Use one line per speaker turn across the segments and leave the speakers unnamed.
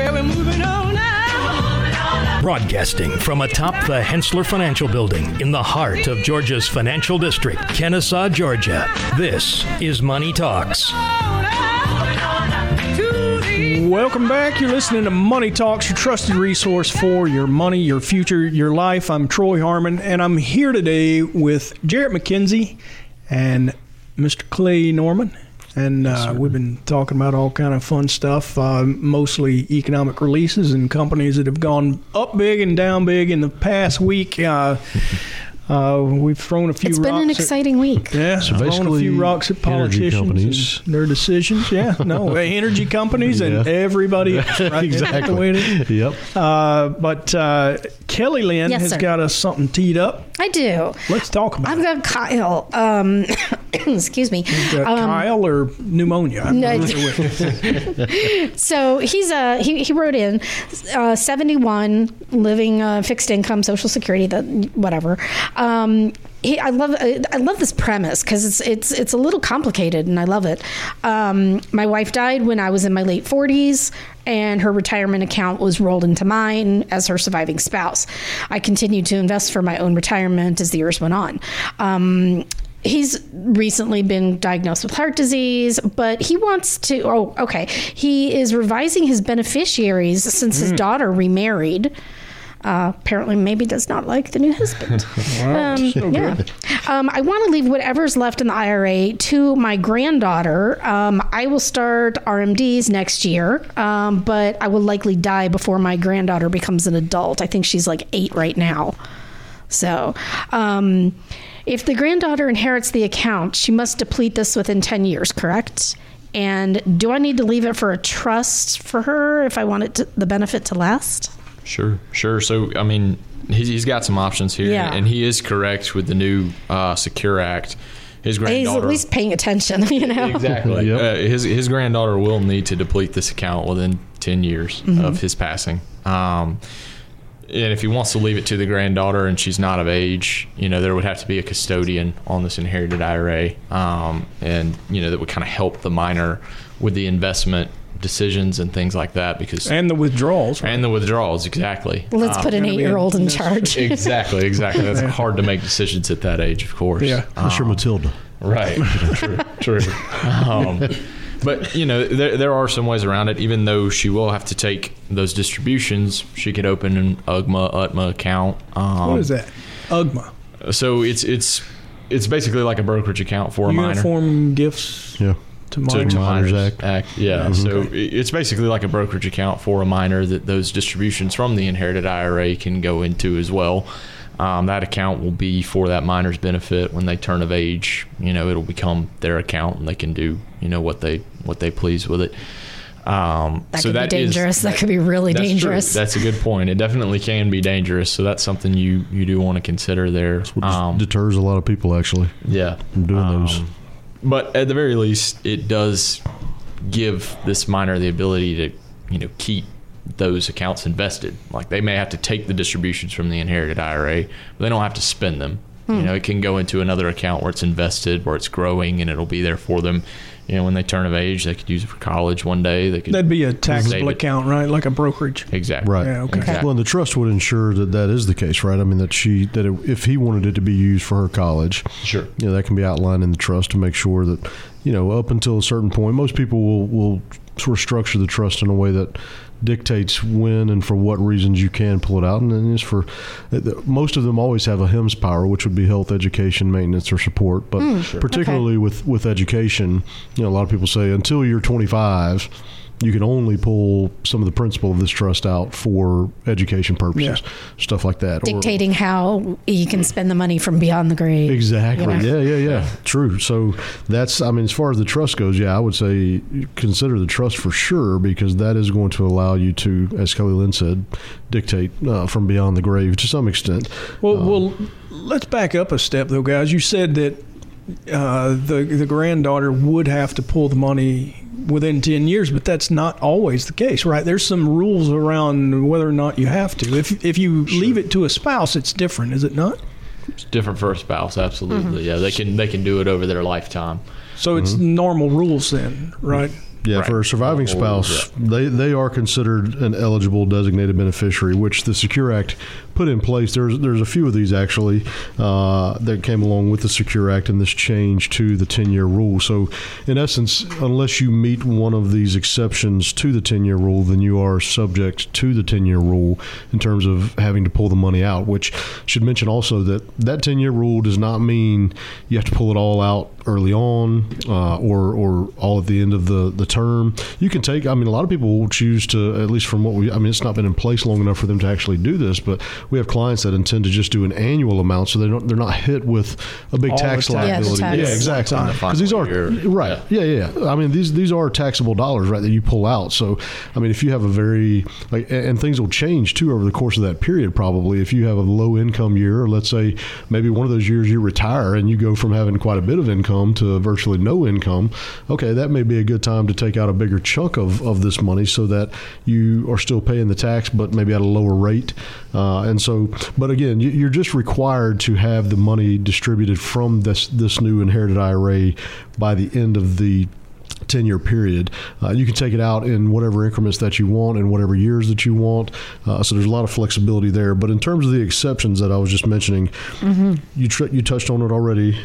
Well, we're moving on now.
Broadcasting from atop the Hensler Financial Building in the heart of Georgia's financial district, Kennesaw, Georgia. This is Money Talks.
Welcome back. You're listening to Money Talks, your trusted resource for your money, your future, your life. I'm Troy Harmon, and I'm here today with Jarrett McKenzie and Mr. Clay Norman. And uh, we've been talking about all kind of fun stuff, uh, mostly economic releases and companies that have gone up big and down big in the past week. Uh, uh, we've thrown a few.
It's been
rocks
an
at-
exciting week.
yeah,
So
thrown a
basically,
few rocks at politicians and their decisions. Yeah, no, energy companies and everybody else. Right? Isn't the way it is?
Yep.
Uh, but uh, Kelly Lynn
Yes,
has
sir.
got us something teed up.
I do.
Let's talk about
I've
it.
got Kyle. Um, excuse me.
Got
Um,
Kyle or pneumonia? I'm
no, so he's uh he, he wrote in uh, 71 living uh, fixed income social security that whatever um he, I love I love this premise because it's it's it's a little complicated and I love it. Um, my wife died when I was in my late 40s, and her retirement account was rolled into mine as her surviving spouse. I continued to invest for my own retirement as the years went on. Um, he's recently been diagnosed with heart disease, but he wants to. Oh, okay. He is revising his beneficiaries since his daughter remarried. Uh, apparently, maybe does not like the new husband. um, yeah. Um, I want to leave whatever's left in the IRA to my granddaughter. Um, I will start RMDs next year, um, but I will likely die before my granddaughter becomes an adult. I think she's like eight right now. So, um, if the granddaughter inherits the account, she must deplete this within 10 years, correct? And do I need to leave it for a trust for her if I want it to, the benefit to last?
Sure, sure. So, I mean, he's, he's got some options here,
Yeah.
and he is correct with the new uh, Secure Act. His
He's
granddaughter,
at least paying attention, you know?
exactly.
Yep.
Uh, his his granddaughter will need to deplete this account within ten years
Mm-hmm.
of his passing. Um, and if he wants to leave it to the granddaughter and she's not of age, you know, there would have to be a custodian on this inherited IRA, um, and you know that would kind of help the minor with the investment decisions and things like that because
and the withdrawals.
and the withdrawals exactly.
Let's
Um,
put an eight-year-old in
that's-
charge.
exactly, exactly. That's hard to make decisions at that age, of course.
Yeah.
That's your Matilda.
Right. true. True. Um, but you know, there there are some ways around it. Even though she will have to take those distributions, she could open an UGMA UTMA account. Um,
what is that? UGMA.
So it's it's it's basically like a brokerage account for a minor.
Uniform gifts
Yeah.
To
To,
minors.
to
Minors
minors
Act.
Act. Yeah. So it's basically like a brokerage account for a minor that those distributions from the inherited IRA can go into as well. Um, that account will be for that minor's benefit when they turn of age. You know, it'll become their account, and they can do you know what they what they please with it. Um,
That
so
could
that
be
is-
dangerous. that could be really
that's true.
dangerous.
That's a good point. It definitely can be dangerous. So that's something you you do want to consider there.
What
Um,
deters a lot of people actually
yeah,
from doing those.
But at the very least, it does give this minor the ability to, you know, keep those accounts invested. Like they may have to take the distributions from the inherited IRA, but they don't have to spend them. You hmm. know, it can go into another account where it's invested, where it's growing, and it'll be there for them. You know, when they turn of age, they could use it for college one day. They could
That'd be a taxable account, right? Like a brokerage.
exactly
Right.
Yeah, okay.
Exactly.
Well, and the trust would ensure that that is the case, right? I mean, that she that it, if he wanted it to be used for her college,
Sure.
you know, that can be outlined in the trust to make sure that, you know, up until a certain point, most people will will sort of structure the trust in a way that dictates when and for what reasons you can pull it out, and then it's for uh, most of them always have a HEMS power, which would be health, education, maintenance, or support. But hmm. particularly with with education, you know, a lot of people say until you're 25. You can only pull some of the principal of this trust out for education purposes, stuff like that. Or-
Dictating how you can spend the money from beyond the grave.
Exactly.
you know?
Yeah, yeah, yeah. True. So that's, I mean, as far as the trust goes, yeah, I would say consider the trust for sure because that is going to allow you to, as Kelly Lynn said, dictate uh, from beyond the grave to some extent.
Well, well, let's back up a step, though, guys. You said that uh, the the granddaughter would have to pull the money within ten years, but that's not always the case, right? There's some rules around whether or not you have to. If if you leave it to a spouse, it's different, is it not?
It's different for a spouse, absolutely. Yeah, they can they can do it over their lifetime.
So it's
Mm-hmm.
normal rules then, right?
Yeah,
Right.
for a surviving
Or-
spouse, they, they are considered an eligible designated beneficiary, which the Secure Act put in place. There's there's a few of these actually uh, that came along with the Secure Act and this change to the 10 year rule. So, in essence, unless you meet one of these exceptions to the 10 year rule, then you are subject to the 10 year rule in terms of having to pull the money out. Which should mention also that that 10 year rule does not mean you have to pull it all out early on uh, or or all at the end of the the term. You can take. I mean, a lot of people will choose to at least from what we. I mean, it's not been in place long enough for them to actually do this, but we have clients that intend to just do an annual amount, so they don't they're not hit with a big
All
tax
tax. Yeah,
liability.
tax.
Yeah, exactly. Because these are
year.
right. Yeah, yeah. I mean, these these are taxable dollars, right? That you pull out. So, I mean, if you have a very like, and and things will change too over the course of that period. Probably, if you have a low income year, or let's say maybe one of those years you retire and you go from having quite a bit of income to virtually no income. Okay, that may be a good time to take out a bigger chunk of of this money so that you are still paying the tax, but maybe at a lower rate. Uh, and so, but again, you- you're just required to have the money distributed from this this new inherited IRA by the end of the 10 year period. Uh, you can take it out in whatever increments that you want in whatever years that you want. Uh, so there's a lot of flexibility there. But in terms of the exceptions that I was just mentioning, you, tr- you touched on it already.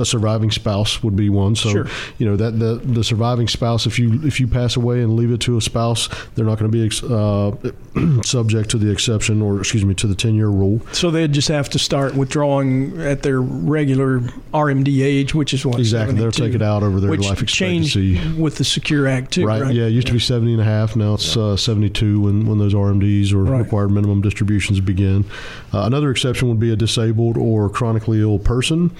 A surviving spouse would be one. So
Sure.
you know that the the surviving spouse, if you if you pass away and leave it to a spouse, they're not going to be ex- uh, subject to the exception or excuse me to the ten year rule.
So they'd just have to start withdrawing at their regular RMD age, which is what
Exactly, they'll
72,
take it out over their life expectancy.
with the Secure Act too, right?
Yeah, it used to be 70 and a half. Now it's uh, 72 when, when those RMDs or
Right.
required minimum distributions begin. Uh, another exception would be a disabled or chronically ill person.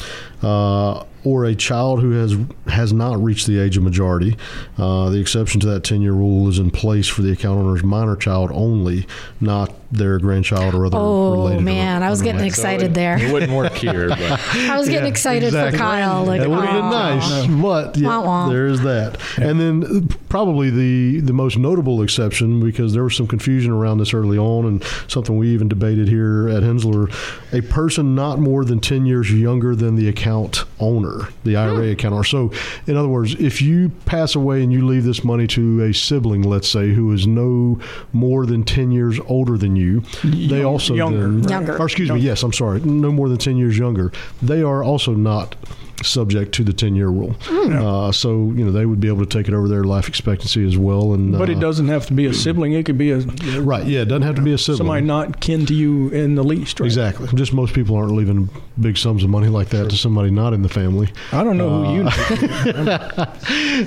Uh, or a child who has has not reached the age of majority. Uh, the exception to that 10 year rule is in place for the account owner's minor child only, not their grandchild or other
Oh
related. or
man, I was getting
unrelated.
So
excited
it,
there.
It wouldn't work here, but
I was getting
Yeah,
excited
exactly.
for Kyle. Like,
that would have been
aw.
nice, but yeah,
Wah, wah.
there is that. And then uh, probably the the most notable exception because there was some confusion around this early on, and something we even debated here at Hensler: a person not more than ten years younger than the account owner, the IRA account owner. So, in other words, if you pass away and you leave this money to a sibling, let's say, who is no more than ten years older than you, they also
younger,
then,
right.
Younger.
or excuse me, yes, I'm sorry, no more than 10 years younger, they are also not subject to the 10 year rule. Uh, so, you know, they would be able to take it over their life expectancy as well. And
But
uh,
it doesn't have to be a sibling. It could be a
Right. Yeah. It doesn't have to be a sibling.
somebody not kin to you in the least, right?
Exactly. Just most people aren't leaving big sums of money like that to somebody not in the family.
I don't know
Uh,
who you know.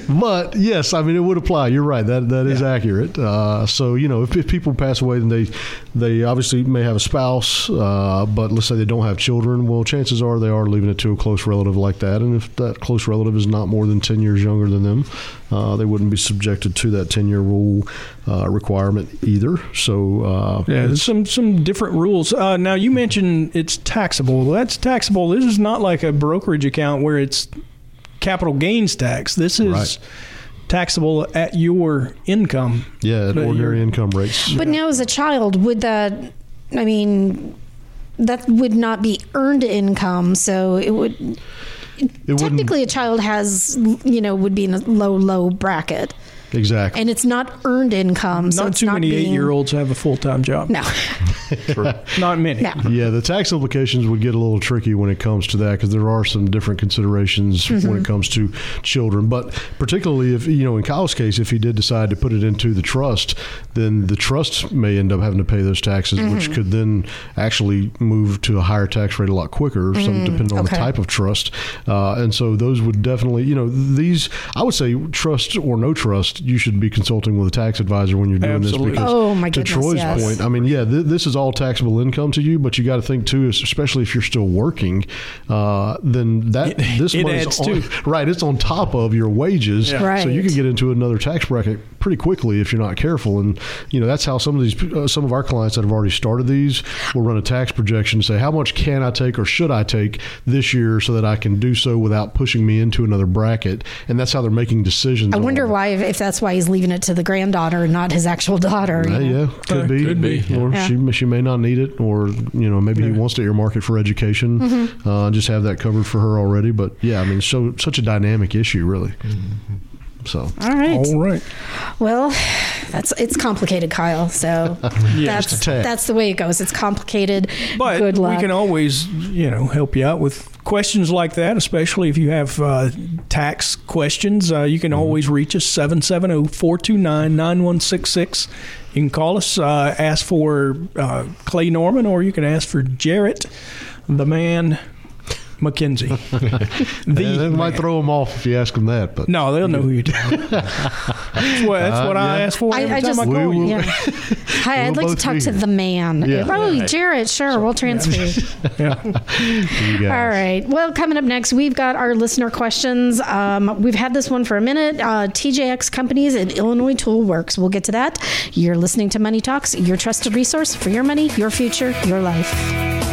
But yes, I mean it would apply. You're right. That that is accurate. Uh, so you know, if, if people pass away, then they they obviously may have a spouse, uh, but let's say they don't have children. Well, chances are they are leaving it to a close relative like that. And if that close relative is not more than ten years younger than them, uh, they wouldn't be subjected to that ten year rule uh, requirement either. So uh,
Yeah, some some different rules. Uh, now you mentioned it's taxable. Well, that's taxable. This is not like a brokerage account where it's capital gains tax. This is
Right.
taxable at your income.
yeah, at ordinary
you're-
income rates.
But now, as a child, would that? I mean, that would not be earned income, so it would.
It wouldn't-
technically, a child has, you know, would be in a low, low bracket,
exactly.
and it's not earned income. so
not
it's
too
not
many
being,
eight-year-olds have a full-time job.
No,
Not many.
no.
Yeah, the tax implications would get a little tricky when it comes to that because there are some different considerations when mm-hmm. it comes to children. But particularly if, you know, in Kyle's case, if he did decide to put it into the trust, then the trust may end up having to pay those taxes, which mm-hmm. could then actually move to a higher tax rate a lot quicker, some mm, depending on
okay.
the type of trust. Uh, and so those would definitely, you know, these, I would say, trust or no trust, you should be consulting with a tax advisor when you're doing
Absolutely.
this. Because
Oh, my
to Troy's
yes.
point, I mean, yeah, th- this is all taxable income to you, but you got to think too, especially if you're still working, uh, then that
It-
this
it
money's
adds
on,
too.
right. It's on top of your wages,
Yeah.
Right.
so you can get into another tax bracket pretty quickly if you're not careful. And you know that's how some of these, uh, some of our clients that have already started these will run a tax projection and say how much can I take or should I take this year so that I can do so without pushing me into another bracket, and that's how they're making decisions.
I wonder why, if that's why he's leaving it to the granddaughter and not his actual daughter. you
Yeah,
know?
yeah, could
Uh,
be,
could be,
yeah.
or
Yeah.
she she may not need it, or you know maybe he wants to earmark it for education, uh, just have that covered for her already. But yeah, I mean, so such a dynamic issue, really. So
All right.
All right.
Well, that's it's complicated, Kyle. So that's
Just a tad.
that's the way it goes. It's complicated.
But
Good luck.
we can always, you know, help you out with questions like that, especially if you have uh, tax questions. Uh, you can
Mm-hmm.
always reach us oh, 770-429-9166. You can call us, uh, ask for uh, Clay Norman, or you can ask for Jarrett, the man, McKenzie. the
Yeah, they might throw them off if you ask them that, but
No, they'll know who you're talking about. That's what, that's
Uh,
what I
yeah.
ask for
I,
every
I
time
just
I call
will-
yeah. Hi, I'd like to talk to
here.
the man.
Yeah.
Oh, Jarrett, sure, we'll transfer you.
you.
All right. Well, coming up next, we've got our listener questions. Um, we've had this one for a minute. Uh, TJX Companies and Illinois Tool Works. We'll get to that. You're listening to Money Talks, your trusted resource for your money, your future, your life.